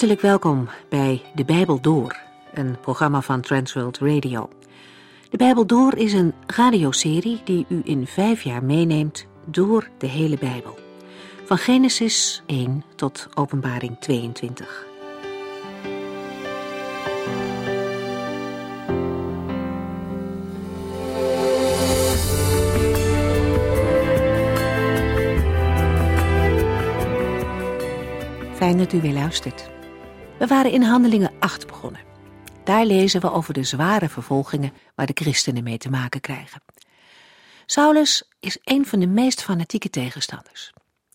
Hartelijk welkom bij De Bijbel Door, een programma van Transworld Radio. De Bijbel Door is een radioserie die u in vijf jaar meeneemt door de hele Bijbel. Van Genesis 1 tot Openbaring 22. Fijn dat u weer luistert. We waren in Handelingen 8 begonnen. Daar lezen we over de zware vervolgingen waar de christenen mee te maken krijgen. Saulus is een van de meest fanatieke tegenstanders.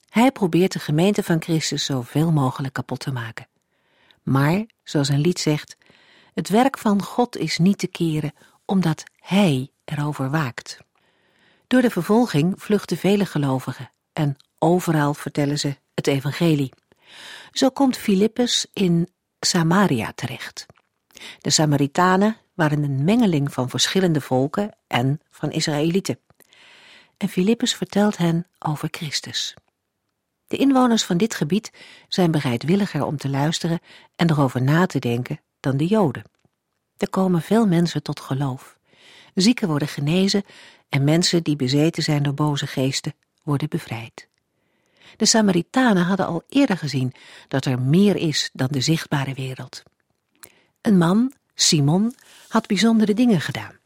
Hij probeert de gemeente van Christus zoveel mogelijk kapot te maken. Maar, zoals een lied zegt, het werk van God is niet te keren omdat Hij erover waakt. Door de vervolging vluchten vele gelovigen en overal vertellen ze het evangelie. Zo komt Filippus in Samaria terecht. De Samaritanen waren een mengeling van verschillende volken en van Israëlieten. En Filippus vertelt hen over Christus. De inwoners van dit gebied zijn bereidwilliger om te luisteren en erover na te denken dan de Joden. Er komen veel mensen tot geloof. Zieken worden genezen en mensen die bezeten zijn door boze geesten worden bevrijd. De Samaritanen hadden al eerder gezien dat er meer is dan de zichtbare wereld. Een man, Simon, had bijzondere dingen gedaan.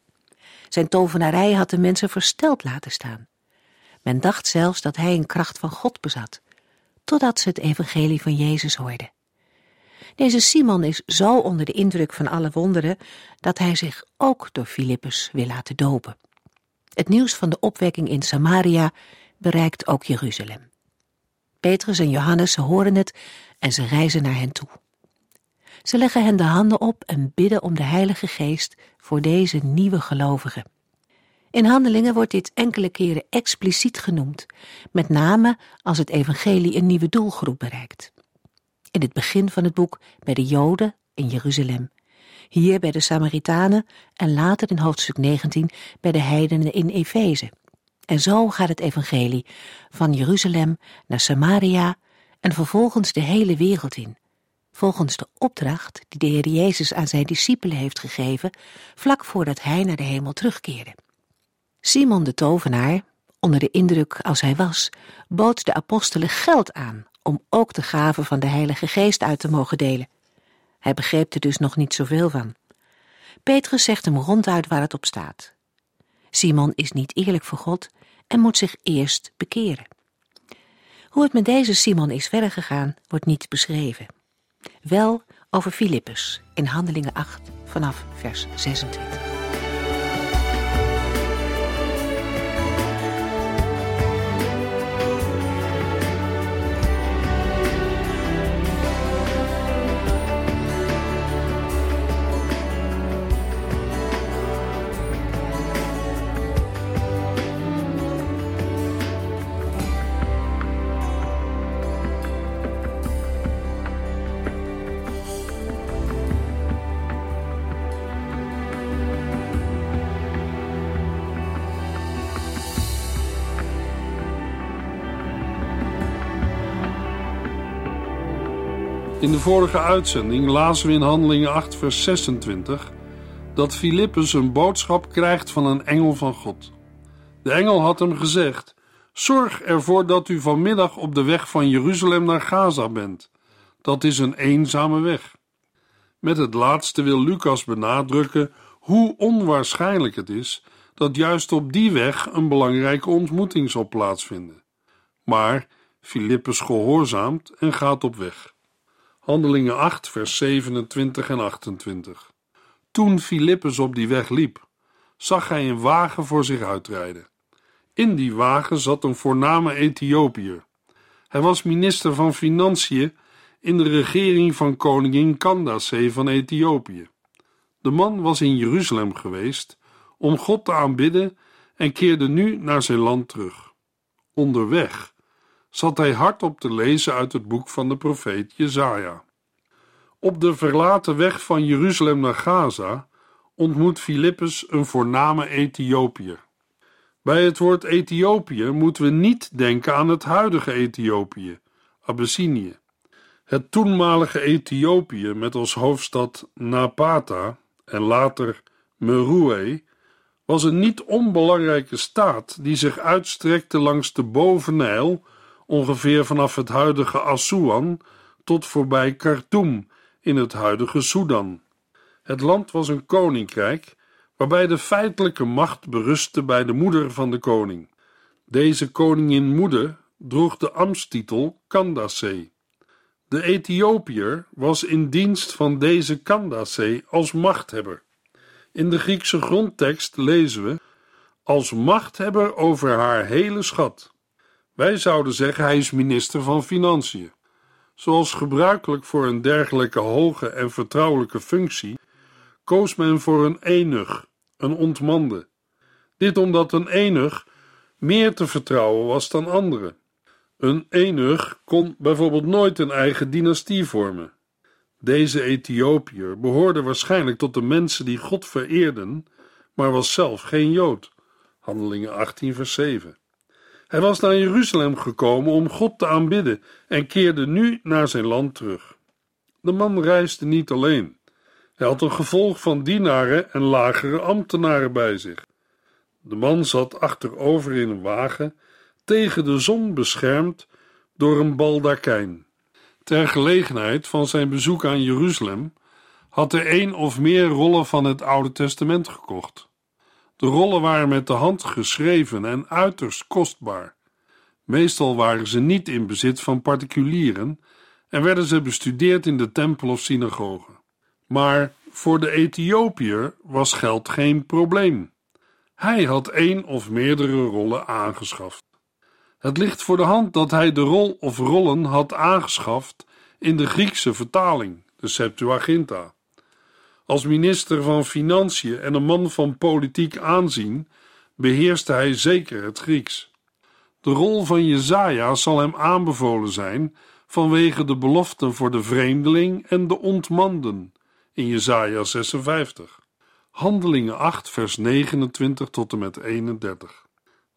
Zijn tovenarij had de mensen versteld laten staan. Men dacht zelfs dat hij een kracht van God bezat, totdat ze het evangelie van Jezus hoorden. Deze Simon is zo onder de indruk van alle wonderen dat hij zich ook door Filippus wil laten dopen. Het nieuws van de opwekking in Samaria bereikt ook Jeruzalem. Petrus en Johannes horen het en ze reizen naar hen toe. Ze leggen hen de handen op en bidden om de Heilige Geest voor deze nieuwe gelovigen. In handelingen wordt dit enkele keren expliciet genoemd, met name als het evangelie een nieuwe doelgroep bereikt. In het begin van het boek bij de Joden in Jeruzalem, hier bij de Samaritanen en later in hoofdstuk 19 bij de heidenen in Efeze. En zo gaat het evangelie van Jeruzalem naar Samaria en vervolgens de hele wereld in, volgens de opdracht die de Heer Jezus aan zijn discipelen heeft gegeven, vlak voordat hij naar de hemel terugkeerde. Simon de tovenaar, onder de indruk als hij was, bood de apostelen geld aan om ook de gaven van de Heilige Geest uit te mogen delen. Hij begreep er dus nog niet zoveel van. Petrus zegt hem ronduit waar het op staat. Simon is niet eerlijk voor God en moet zich eerst bekeren. Hoe het met deze Simon is verder gegaan, wordt niet beschreven. Wel over Filippus in Handelingen 8 vanaf vers 26. In de vorige uitzending lazen we in Handelingen 8, vers 26 dat Filippus een boodschap krijgt van een engel van God. De engel had hem gezegd: Zorg ervoor dat u vanmiddag op de weg van Jeruzalem naar Gaza bent. Dat is een eenzame weg. Met het laatste wil Lucas benadrukken hoe onwaarschijnlijk het is dat juist op die weg een belangrijke ontmoeting zal plaatsvinden. Maar Filippus gehoorzaamt en gaat op weg. Handelingen 8, vers 27 en 28. Toen Filippus op die weg liep, zag hij een wagen voor zich uitrijden. In die wagen zat een voorname Ethiopiër. Hij was minister van Financiën in de regering van koningin Candace van Ethiopië. De man was in Jeruzalem geweest om God te aanbidden en keerde nu naar zijn land terug. Onderweg zat hij hardop te lezen uit het boek van de profeet Jezaja. Op de verlaten weg van Jeruzalem naar Gaza ontmoet Filippus een voorname Ethiopiër. Bij het woord Ethiopië moeten we niet denken aan het huidige Ethiopië, Abyssinië. Het toenmalige Ethiopië met als hoofdstad Napata en later Meroe was een niet onbelangrijke staat die zich uitstrekte langs de Bovennijl, ongeveer vanaf het huidige Assuan tot voorbij Khartoum in het huidige Sudan. Het land was een koninkrijk waarbij de feitelijke macht berustte bij de moeder van de koning. Deze koningin moeder droeg de ambtstitel Candace. De Ethiopiër was in dienst van deze Candace als machthebber. In de Griekse grondtekst lezen we als machthebber over haar hele schat. Wij zouden zeggen hij is minister van Financiën. Zoals gebruikelijk voor een dergelijke hoge en vertrouwelijke functie, koos men voor een enig, een ontmande. Dit omdat een enig meer te vertrouwen was dan anderen. Een enig kon bijvoorbeeld nooit een eigen dynastie vormen. Deze Ethiopiër behoorde waarschijnlijk tot de mensen die God vereerden, maar was zelf geen Jood. Handelingen 18, vers 7. Hij was naar Jeruzalem gekomen om God te aanbidden en keerde nu naar zijn land terug. De man reisde niet alleen. Hij had een gevolg van dienaren en lagere ambtenaren bij zich. De man zat achterover in een wagen, tegen de zon beschermd door een baldakijn. Ter gelegenheid van zijn bezoek aan Jeruzalem had hij één of meer rollen van het Oude Testament gekocht. De rollen waren met de hand geschreven en uiterst kostbaar. Meestal waren ze niet in bezit van particulieren en werden ze bestudeerd in de tempel of synagoge. Maar voor de Ethiopiër was geld geen probleem. Hij had één of meerdere rollen aangeschaft. Het ligt voor de hand dat hij de rol of rollen had aangeschaft in de Griekse vertaling, de Septuaginta. Als minister van Financiën en een man van politiek aanzien beheerste hij zeker het Grieks. De rol van Jezaja zal hem aanbevolen zijn vanwege de beloften voor de vreemdeling en de ontmanden in Jesaja 56. Handelingen 8 vers 29 tot en met 31.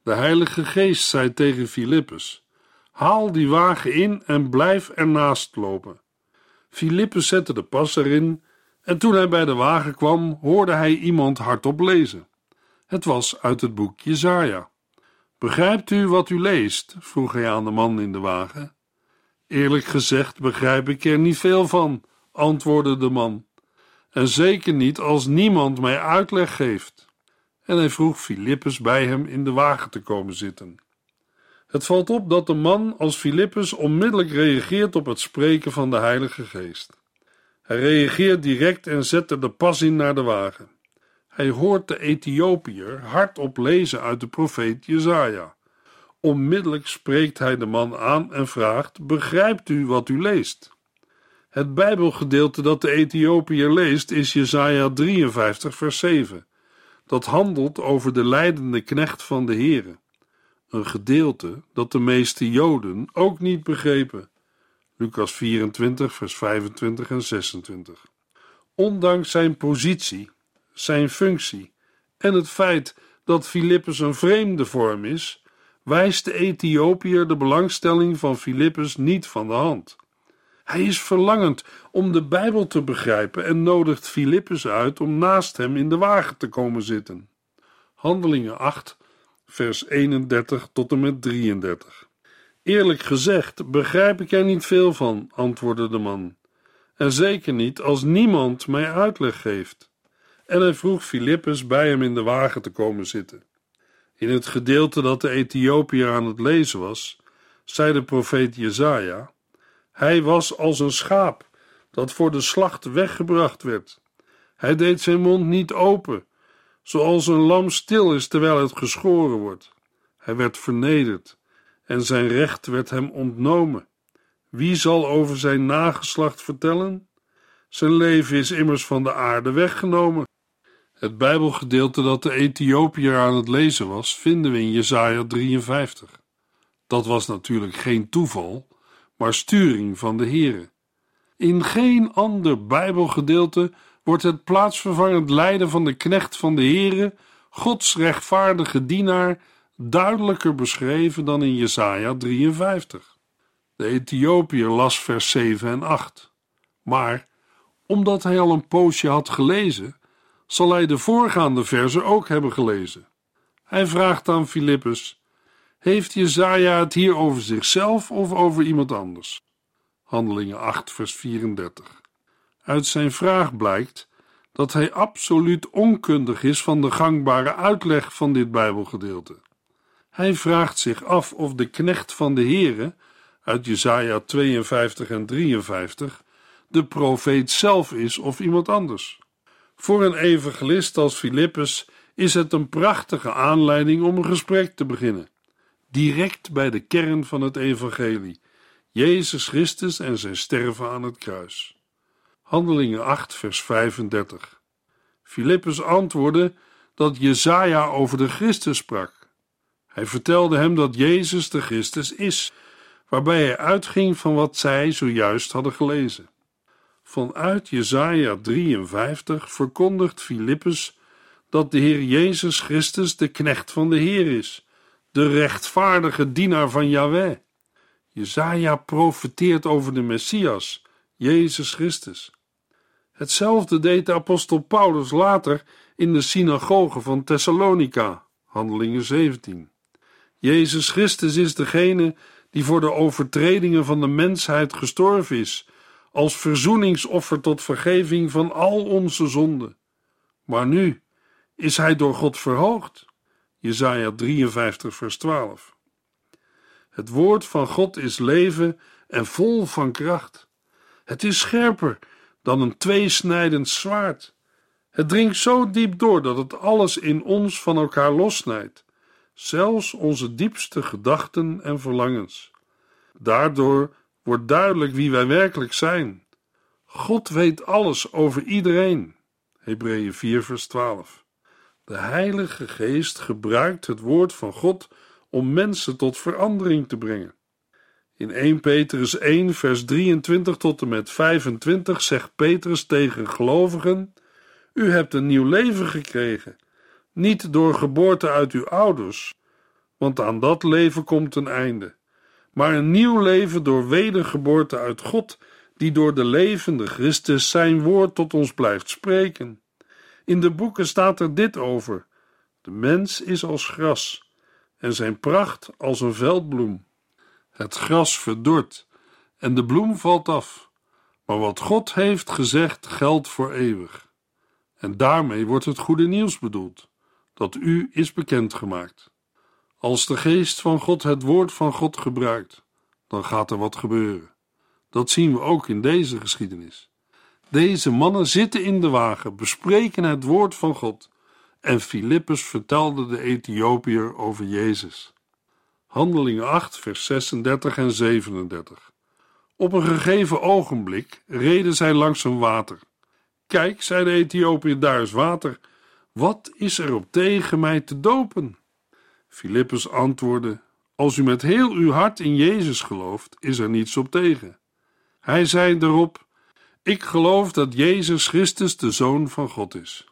De Heilige Geest zei tegen Filippus: Haal die wagen in en blijf ernaast lopen. Filippus zette de pas erin en toen hij bij de wagen kwam, hoorde hij iemand hardop lezen. Het was uit het boek Jesaja. Begrijpt u wat u leest? vroeg hij aan de man in de wagen. Eerlijk gezegd begrijp ik er niet veel van, antwoordde de man. En zeker niet als niemand mij uitleg geeft. En hij vroeg Filippus bij hem in de wagen te komen zitten. Het valt op dat de man als Filippus onmiddellijk reageert op het spreken van de Heilige Geest. Hij reageert direct en zet er de pas in naar de wagen. Hij hoort de Ethiopiër hardop lezen uit de profeet Jezaja. Onmiddellijk spreekt hij de man aan en vraagt: Begrijpt u wat u leest? Het Bijbelgedeelte dat de Ethiopiër leest is Jesaja 53 vers 7. Dat handelt over de leidende knecht van de Here. Een gedeelte dat de meeste Joden ook niet begrepen. Lucas 24 vers 25 en 26. Ondanks zijn positie, zijn functie en het feit dat Filippus een vreemde vorm is, wijst de Ethiopiër de belangstelling van Filippus niet van de hand. Hij is verlangend om de Bijbel te begrijpen en nodigt Filippus uit om naast hem in de wagen te komen zitten. Handelingen 8, vers 31 tot en met 33. Eerlijk gezegd begrijp ik er niet veel van, antwoordde de man. En zeker niet als niemand mij uitleg geeft. En hij vroeg Filippus bij hem in de wagen te komen zitten. In het gedeelte dat de Ethiopiër aan het lezen was, zei de profeet Jezaja: hij was als een schaap dat voor de slacht weggebracht werd. Hij deed zijn mond niet open, zoals een lam stil is terwijl het geschoren wordt. Hij werd vernederd en zijn recht werd hem ontnomen. Wie zal over zijn nageslacht vertellen? Zijn leven is immers van de aarde weggenomen. Het Bijbelgedeelte dat de Ethiopiër aan het lezen was, vinden we in Jesaja 53. Dat was natuurlijk geen toeval, maar sturing van de Heere. In geen ander Bijbelgedeelte wordt het plaatsvervangend lijden van de knecht van de Heere, Gods rechtvaardige dienaar, duidelijker beschreven dan in Jesaja 53. De Ethiopiër las vers 7 en 8. Maar omdat hij al een poosje had gelezen, zal hij de voorgaande verzen ook hebben gelezen. Hij vraagt aan Filippus: Heeft Jezaja het hier over zichzelf of over iemand anders? Handelingen 8, vers 34. Uit zijn vraag blijkt dat hij absoluut onkundig is van de gangbare uitleg van dit Bijbelgedeelte. Hij vraagt zich af of de knecht van de Heere uit Jesaja 52 en 53 de profeet zelf is of iemand anders. Voor een evangelist als Filippus is het een prachtige aanleiding om een gesprek te beginnen. Direct bij de kern van het evangelie, Jezus Christus en zijn sterven aan het kruis. Handelingen 8 vers 35. Filippus antwoordde dat Jezaja over de Christus sprak. Hij vertelde hem dat Jezus de Christus is, waarbij hij uitging van wat zij zojuist hadden gelezen. Vanuit Jesaja 53 verkondigt Filippus dat de Heer Jezus Christus de knecht van de Heer is, de rechtvaardige dienaar van Yahweh. Jesaja profeteert over de Messias, Jezus Christus. Hetzelfde deed de apostel Paulus later in de synagoge van Thessalonica, Handelingen 17. Jezus Christus is degene die voor de overtredingen van de mensheid gestorven is, als verzoeningsoffer tot vergeving van al onze zonden. Maar nu is hij door God verhoogd. Jesaja 53 vers 12. Het woord van God is leven en vol van kracht. Het is scherper dan een tweesnijdend zwaard. Het dringt zo diep door dat het alles in ons van elkaar lossnijdt, zelfs onze diepste gedachten en verlangens. Daardoor wordt duidelijk wie wij werkelijk zijn. God weet alles over iedereen. Hebreeën 4 vers 12. De Heilige Geest gebruikt het woord van God om mensen tot verandering te brengen. In 1 Petrus 1 vers 23 tot en met 25 zegt Petrus tegen gelovigen: U hebt een nieuw leven gekregen, niet door geboorte uit uw ouders, want aan dat leven komt een einde maar een nieuw leven door wedergeboorte uit God, die door de levende Christus zijn woord tot ons blijft spreken. In de boeken staat er dit over: De mens is als gras, en zijn pracht als een veldbloem. Het gras verdort en de bloem valt af, maar wat God heeft gezegd geldt voor eeuwig. En daarmee wordt het goede nieuws bedoeld, dat u is bekendgemaakt. Als de geest van God het woord van God gebruikt, dan gaat er wat gebeuren. Dat zien we ook in deze geschiedenis. Deze mannen zitten in de wagen, bespreken het woord van God. En Filippus vertelde de Ethiopiër over Jezus. Handelingen 8, vers 36 en 37. Op een gegeven ogenblik reden zij langs een water. Kijk, zei de Ethiopiër, daar is water. Wat is er op tegen mij te dopen? Filippus antwoordde: Als u met heel uw hart in Jezus gelooft, is er niets op tegen. Hij zei erop: Ik geloof dat Jezus Christus de Zoon van God is.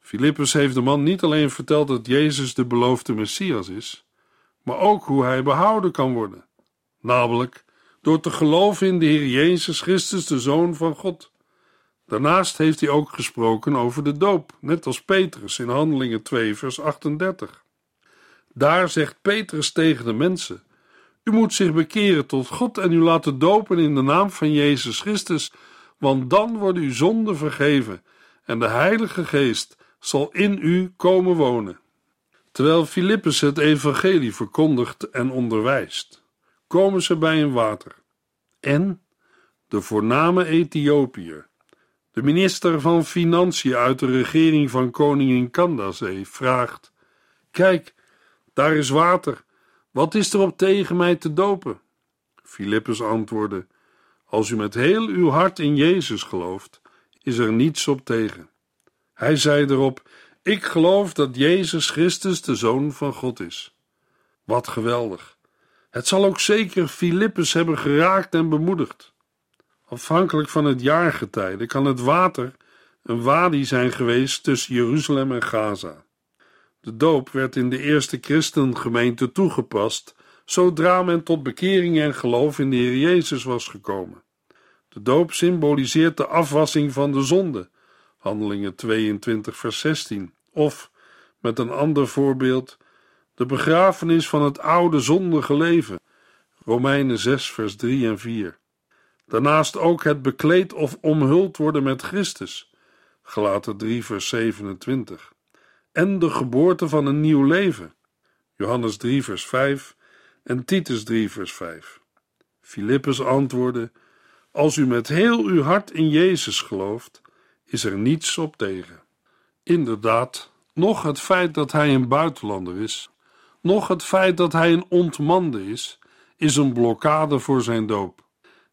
Filippus heeft de man niet alleen verteld dat Jezus de beloofde Messias is, maar ook hoe hij behouden kan worden, namelijk door te geloven in de Heer Jezus Christus, de Zoon van God. Daarnaast heeft hij ook gesproken over de doop, net als Petrus in Handelingen 2, vers 38. Daar zegt Petrus tegen de mensen: U moet zich bekeren tot God en u laten dopen in de naam van Jezus Christus, want dan worden uw zonden vergeven en de Heilige Geest zal in u komen wonen. Terwijl Filippus het evangelie verkondigt en onderwijst, komen ze bij een water. En de voorname Ethiopiër, de minister van Financiën uit de regering van koningin Candace, vraagt: Kijk, daar is water. Wat is er op tegen mij te dopen? Filippus antwoordde: Als u met heel uw hart in Jezus gelooft, is er niets op tegen. Hij zei erop: Ik geloof dat Jezus Christus de Zoon van God is. Wat geweldig! Het zal ook zeker Filippus hebben geraakt en bemoedigd. Afhankelijk van het jaargetijde kan het water een wadi zijn geweest tussen Jeruzalem en Gaza. De doop werd in de eerste christengemeente toegepast zodra men tot bekering en geloof in de Heer Jezus was gekomen. De doop symboliseert de afwassing van de zonde, Handelingen 22, vers 16, of met een ander voorbeeld, de begrafenis van het oude zondige leven, Romeinen 6, vers 3 en 4. Daarnaast ook het bekleed of omhuld worden met Christus, Galaten 3, vers 27. En de geboorte van een nieuw leven, Johannes 3, vers 5 en Titus 3, vers 5. Filippus antwoordde: Als u met heel uw hart in Jezus gelooft, is er niets op tegen. Inderdaad, nog het feit dat hij een buitenlander is, nog het feit dat hij een ontmande is, is een blokkade voor zijn doop.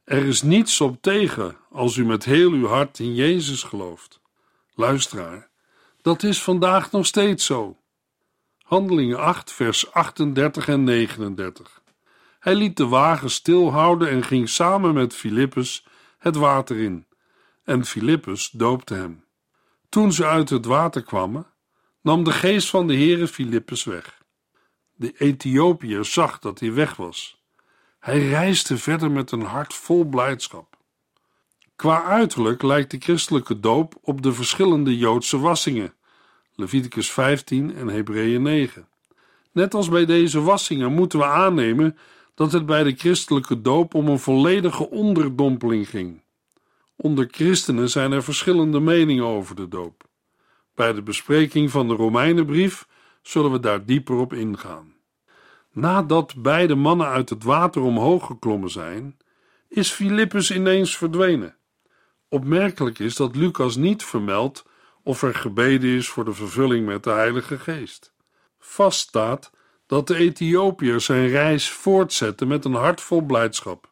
Er is niets op tegen als u met heel uw hart in Jezus gelooft. Luisteraar, dat is vandaag nog steeds zo. Handelingen 8, vers 38 en 39. Hij liet de wagen stilhouden en ging samen met Filippus het water in. En Filippus doopte hem. Toen ze uit het water kwamen, nam de geest van de Heere Filippus weg. De Ethiopiër zag dat hij weg was. Hij reisde verder met een hart vol blijdschap. Qua uiterlijk lijkt de christelijke doop op de verschillende Joodse wassingen, Leviticus 15 en Hebreeën 9. Net als bij deze wassingen moeten we aannemen dat het bij de christelijke doop om een volledige onderdompeling ging. Onder christenen zijn er verschillende meningen over de doop. Bij de bespreking van de Romeinenbrief zullen we daar dieper op ingaan. Nadat beide mannen uit het water omhoog geklommen zijn, is Filippus ineens verdwenen. Opmerkelijk is dat Lucas niet vermeldt of er gebeden is voor de vervulling met de Heilige Geest. Vast staat dat de Ethiopiër zijn reis voortzette met een hart vol blijdschap,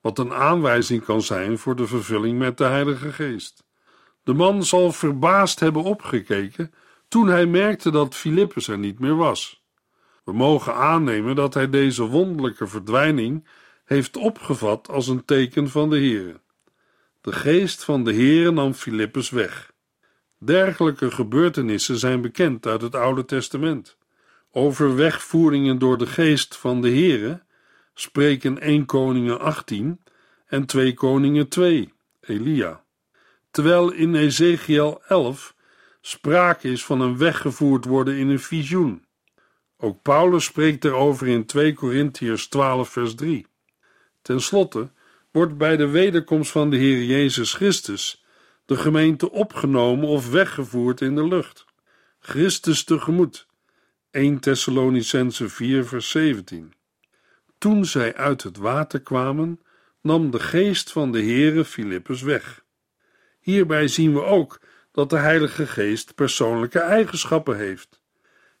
wat een aanwijzing kan zijn voor de vervulling met de Heilige Geest. De man zal verbaasd hebben opgekeken toen hij merkte dat Filippus er niet meer was. We mogen aannemen dat hij deze wonderlijke verdwijning heeft opgevat als een teken van de Heer. De geest van de Heer nam Filippus weg. Dergelijke gebeurtenissen zijn bekend uit het Oude Testament. Over wegvoeringen door de geest van de Heere spreken 1 Koningen 18 en 2 Koningen 2, Elia. Terwijl in Ezekiel 11 sprake is van een weggevoerd worden in een visioen. Ook Paulus spreekt erover in 2 Korintiërs 12 vers 3. Ten slotte wordt bij de wederkomst van de Heer Jezus Christus de gemeente opgenomen of weggevoerd in de lucht. Christus tegemoet. 1 Thessalonicense 4 vers 17. Toen zij uit het water kwamen, nam de geest van de Heere Filippus weg. Hierbij zien we ook dat de Heilige Geest persoonlijke eigenschappen heeft.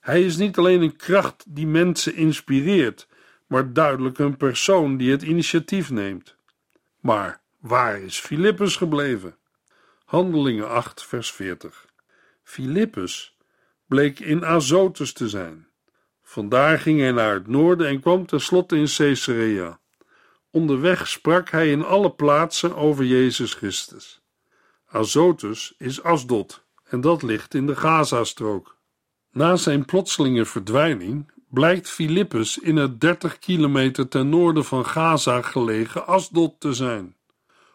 Hij is niet alleen een kracht die mensen inspireert, maar duidelijk een persoon die het initiatief neemt. Maar waar is Filippus gebleven? Handelingen 8, vers 40. Filippus bleek in Azotus te zijn. Vandaar ging hij naar het noorden en kwam tenslotte in Caesarea. Onderweg sprak hij in alle plaatsen over Jezus Christus. Azotus is Asdod en dat ligt in de Gazastrook. Na zijn plotselinge verdwijning blijkt Filippus in het 30 kilometer ten noorden van Gaza gelegen Asdod te zijn.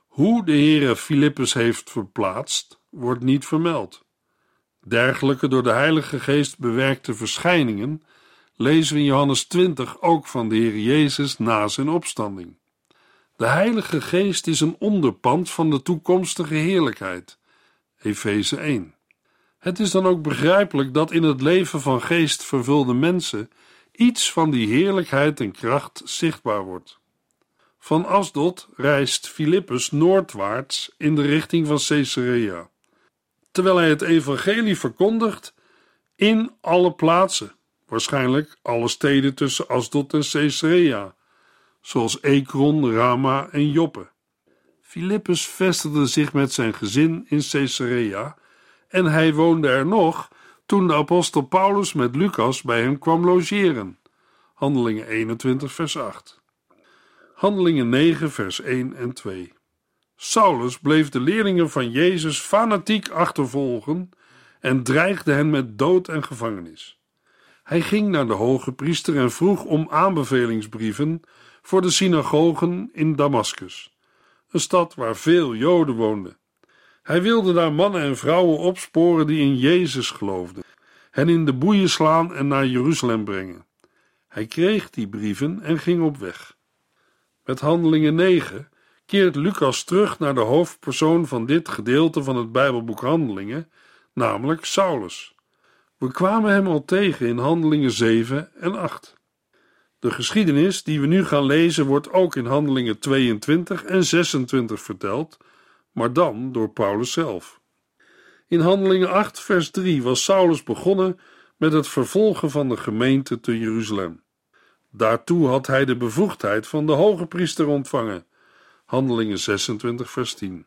Hoe de Heere Filippus heeft verplaatst, wordt niet vermeld. Dergelijke door de Heilige Geest bewerkte verschijningen lezen we in Johannes 20 ook van de Heer Jezus na zijn opstanding. De Heilige Geest is een onderpand van de toekomstige heerlijkheid. Efeze 1. Het is dan ook begrijpelijk dat in het leven van geest vervulde mensen iets van die heerlijkheid en kracht zichtbaar wordt. Van Asdod reist Filippus noordwaarts in de richting van Caesarea, terwijl hij het evangelie verkondigt in alle plaatsen, waarschijnlijk alle steden tussen Asdod en Caesarea, zoals Ekron, Rama en Joppe. Filippus vestigde zich met zijn gezin in Caesarea en hij woonde er nog toen de apostel Paulus met Lucas bij hem kwam logeren. Handelingen 21 vers 8. Handelingen 9 vers 1 en 2. Saulus bleef de leerlingen van Jezus fanatiek achtervolgen en dreigde hen met dood en gevangenis. Hij ging naar de hoge priester en vroeg om aanbevelingsbrieven voor de synagogen in Damascus, een stad waar veel Joden woonden. Hij wilde daar mannen en vrouwen opsporen die in Jezus geloofden, hen in de boeien slaan en naar Jeruzalem brengen. Hij kreeg die brieven en ging op weg. Met Handelingen 9 keert Lucas terug naar de hoofdpersoon van dit gedeelte van het Bijbelboek Handelingen, namelijk Saulus. We kwamen hem al tegen in Handelingen 7 en 8. De geschiedenis die we nu gaan lezen wordt ook in Handelingen 22 en 26 verteld, maar dan door Paulus zelf. In Handelingen 8, vers 3 was Saulus begonnen met het vervolgen van de gemeente te Jeruzalem. Daartoe had hij de bevoegdheid van de hoge priester ontvangen. Handelingen 26, vers 10.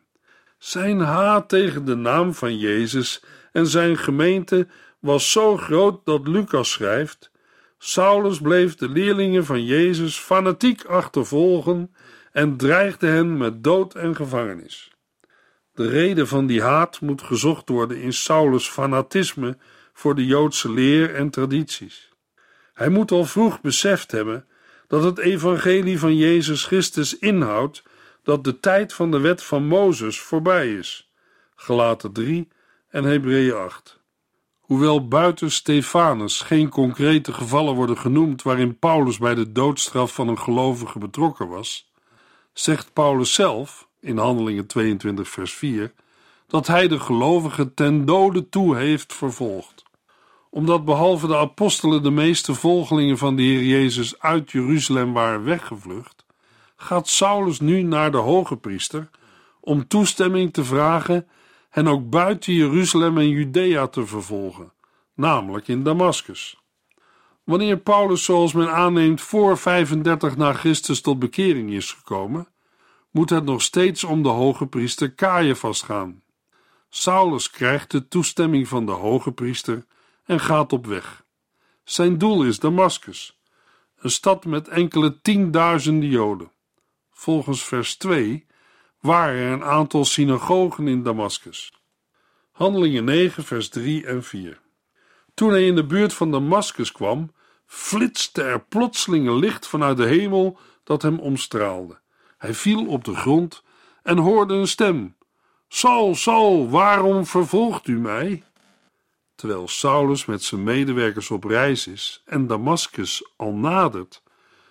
Zijn haat tegen de naam van Jezus en zijn gemeente was zo groot dat Lucas schrijft: Saulus bleef de leerlingen van Jezus fanatiek achtervolgen en dreigde hen met dood en gevangenis. De reden van die haat moet gezocht worden in Saulus' fanatisme voor de Joodse leer en tradities. Hij moet al vroeg beseft hebben dat het evangelie van Jezus Christus inhoudt dat de tijd van de wet van Mozes voorbij is. Gelaten 3 en Hebreeën 8. Hoewel buiten Stefanus geen concrete gevallen worden genoemd waarin Paulus bij de doodstraf van een gelovige betrokken was, zegt Paulus zelf in Handelingen 22 vers 4 dat hij de gelovigen ten dode toe heeft vervolgd omdat behalve de apostelen de meeste volgelingen van de Heer Jezus uit Jeruzalem waren weggevlucht, gaat Saulus nu naar de hoge priester om toestemming te vragen hen ook buiten Jeruzalem en Judea te vervolgen, namelijk in Damascus. Wanneer Paulus, zoals men aanneemt, voor 35 na Christus tot bekering is gekomen, moet het nog steeds om de hoge priester Caiaphas gaan. Saulus krijgt de toestemming van de hoge priester en gaat op weg. Zijn doel is Damascus, een stad met enkele tienduizenden Joden. Volgens vers 2 waren er een aantal synagogen in Damascus. Handelingen 9, vers 3 en 4. Toen hij in de buurt van Damascus kwam, flitste er plotseling een licht vanuit de hemel dat hem omstraalde. Hij viel op de grond en hoorde een stem: Saul, Saul, waarom vervolgt u mij? terwijl Saulus met zijn medewerkers op reis is en Damascus al nadert,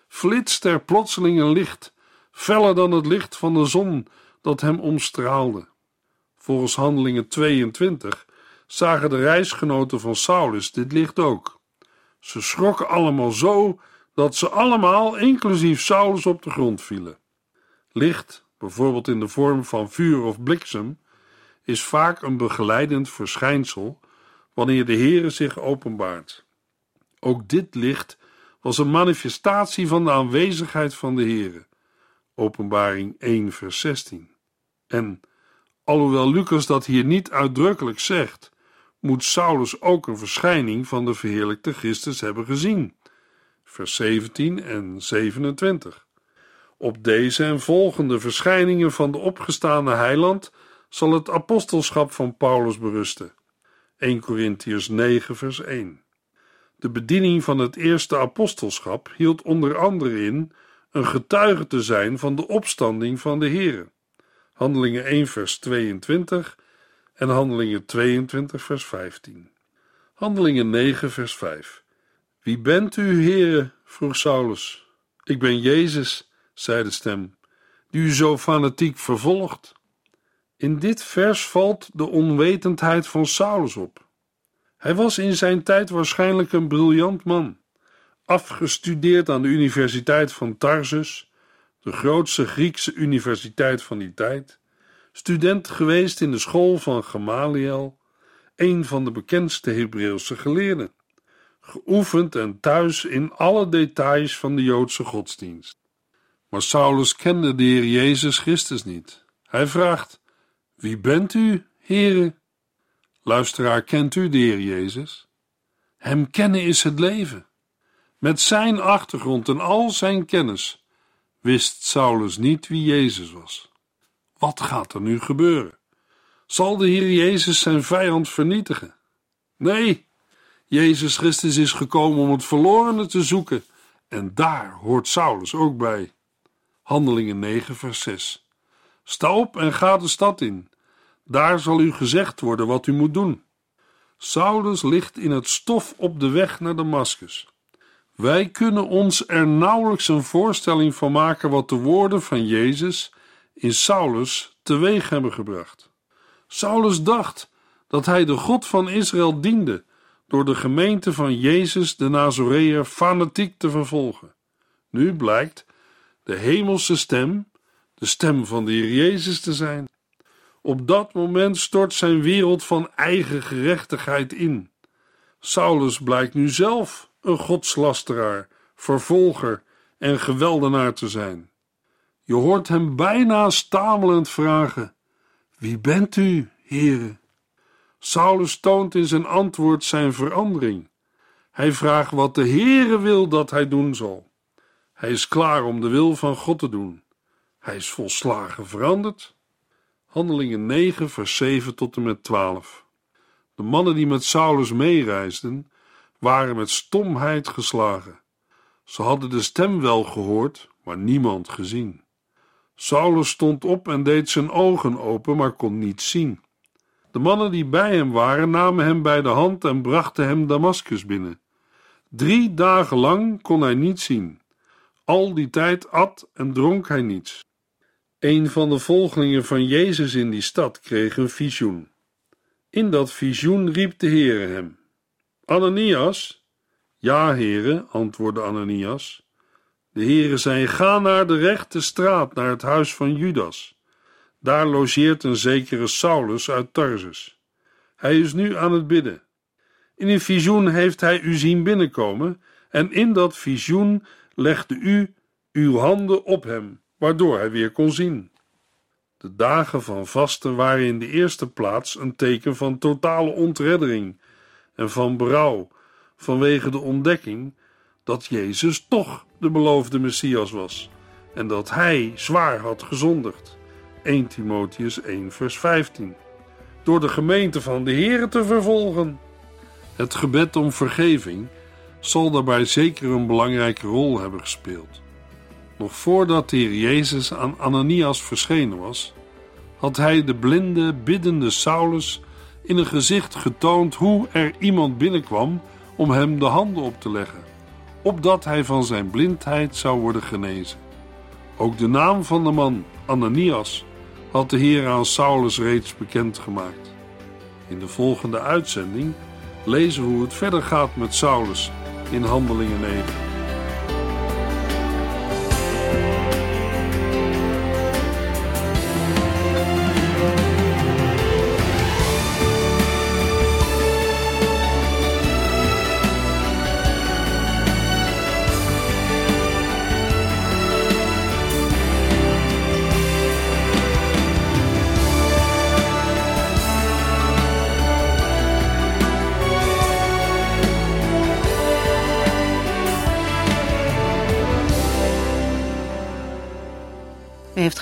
flitst er plotseling een licht, feller dan het licht van de zon dat hem omstraalde. Volgens Handelingen 22 zagen de reisgenoten van Saulus dit licht ook. Ze schrokken allemaal zo dat ze allemaal, inclusief Saulus, op de grond vielen. Licht, bijvoorbeeld in de vorm van vuur of bliksem, is vaak een begeleidend verschijnsel wanneer de Heere zich openbaart. Ook dit licht was een manifestatie van de aanwezigheid van de Heere. Openbaring 1 vers 16. En, alhoewel Lucas dat hier niet uitdrukkelijk zegt, moet Saulus ook een verschijning van de verheerlijkte Christus hebben gezien. Vers 17 en 27. Op deze en volgende verschijningen van de opgestane heiland zal het apostelschap van Paulus berusten. 1 Corinthians 9, vers 1. De bediening van het eerste apostelschap hield onder andere in een getuige te zijn van de opstanding van de Here. Handelingen 1, vers 22 en Handelingen 22, vers 15. Handelingen 9, vers 5. Wie bent u, Heere? vroeg Saulus. Ik ben Jezus, zei de stem, die u zo fanatiek vervolgt. In dit vers valt de onwetendheid van Saulus op. Hij was in zijn tijd waarschijnlijk een briljant man, afgestudeerd aan de Universiteit van Tarsus, de grootste Griekse universiteit van die tijd, student geweest in de school van Gamaliel, een van de bekendste Hebreeuwse geleerden, geoefend en thuis in alle details van de Joodse godsdienst. Maar Saulus kende de Heer Jezus Christus niet. Hij vraagt: wie bent u, Heere? Luisteraar, kent u de Heer Jezus? Hem kennen is het leven. Met zijn achtergrond en al zijn kennis wist Saulus niet wie Jezus was. Wat gaat er nu gebeuren? Zal de Heer Jezus zijn vijand vernietigen? Nee, Jezus Christus is gekomen om het verlorene te zoeken. En daar hoort Saulus ook bij. Handelingen 9, vers 6. Sta op en ga de stad in. Daar zal u gezegd worden wat u moet doen. Saulus ligt in het stof op de weg naar Damascus. Wij kunnen ons er nauwelijks een voorstelling van maken wat de woorden van Jezus in Saulus teweeg hebben gebracht. Saulus dacht dat hij de God van Israël diende door de gemeente van Jezus de Nazoreër fanatiek te vervolgen. Nu blijkt de hemelse stem, de stem van de Heer Jezus te zijn. Op dat moment stort zijn wereld van eigen gerechtigheid in. Saulus blijkt nu zelf een godslasteraar, vervolger en geweldenaar te zijn. Je hoort hem bijna stamelend vragen: Wie bent u, Heere? Saulus toont in zijn antwoord zijn verandering. Hij vraagt wat de Heere wil dat hij doen zal. Hij is klaar om de wil van God te doen. Hij is volslagen veranderd. Handelingen 9, vers 7 tot en met 12. De mannen die met Saulus meereisden, waren met stomheid geslagen. Ze hadden de stem wel gehoord, maar niemand gezien. Saulus stond op en deed zijn ogen open, maar kon niets zien. De mannen die bij hem waren, namen hem bij de hand en brachten hem Damaskus binnen. Drie dagen lang kon hij niet zien. Al die tijd at en dronk hij niets. Een van de volgelingen van Jezus in die stad kreeg een visioen. In dat visioen riep de Heere hem: Ananias? Ja, Heere, antwoordde Ananias. De Heere zei: Ga naar de rechte straat, naar het huis van Judas. Daar logeert een zekere Saulus uit Tarsus. Hij is nu aan het bidden. In een visioen heeft hij u zien binnenkomen, en in dat visioen legde u uw handen op hem, waardoor hij weer kon zien. De dagen van vasten waren in de eerste plaats een teken van totale ontreddering en van berouw vanwege de ontdekking dat Jezus toch de beloofde Messias was en dat hij zwaar had gezondigd. 1 Timotheus 1 vers 15. Door de gemeente van de Here te vervolgen. Het gebed om vergeving zal daarbij zeker een belangrijke rol hebben gespeeld. Nog voordat de Heer Jezus aan Ananias verschenen was, had hij de blinde, biddende Saulus in een gezicht getoond hoe er iemand binnenkwam om hem de handen op te leggen, opdat hij van zijn blindheid zou worden genezen. Ook de naam van de man, Ananias, had de Heer aan Saulus reeds bekendgemaakt. In de volgende uitzending lezen we hoe het verder gaat met Saulus in Handelingen 9.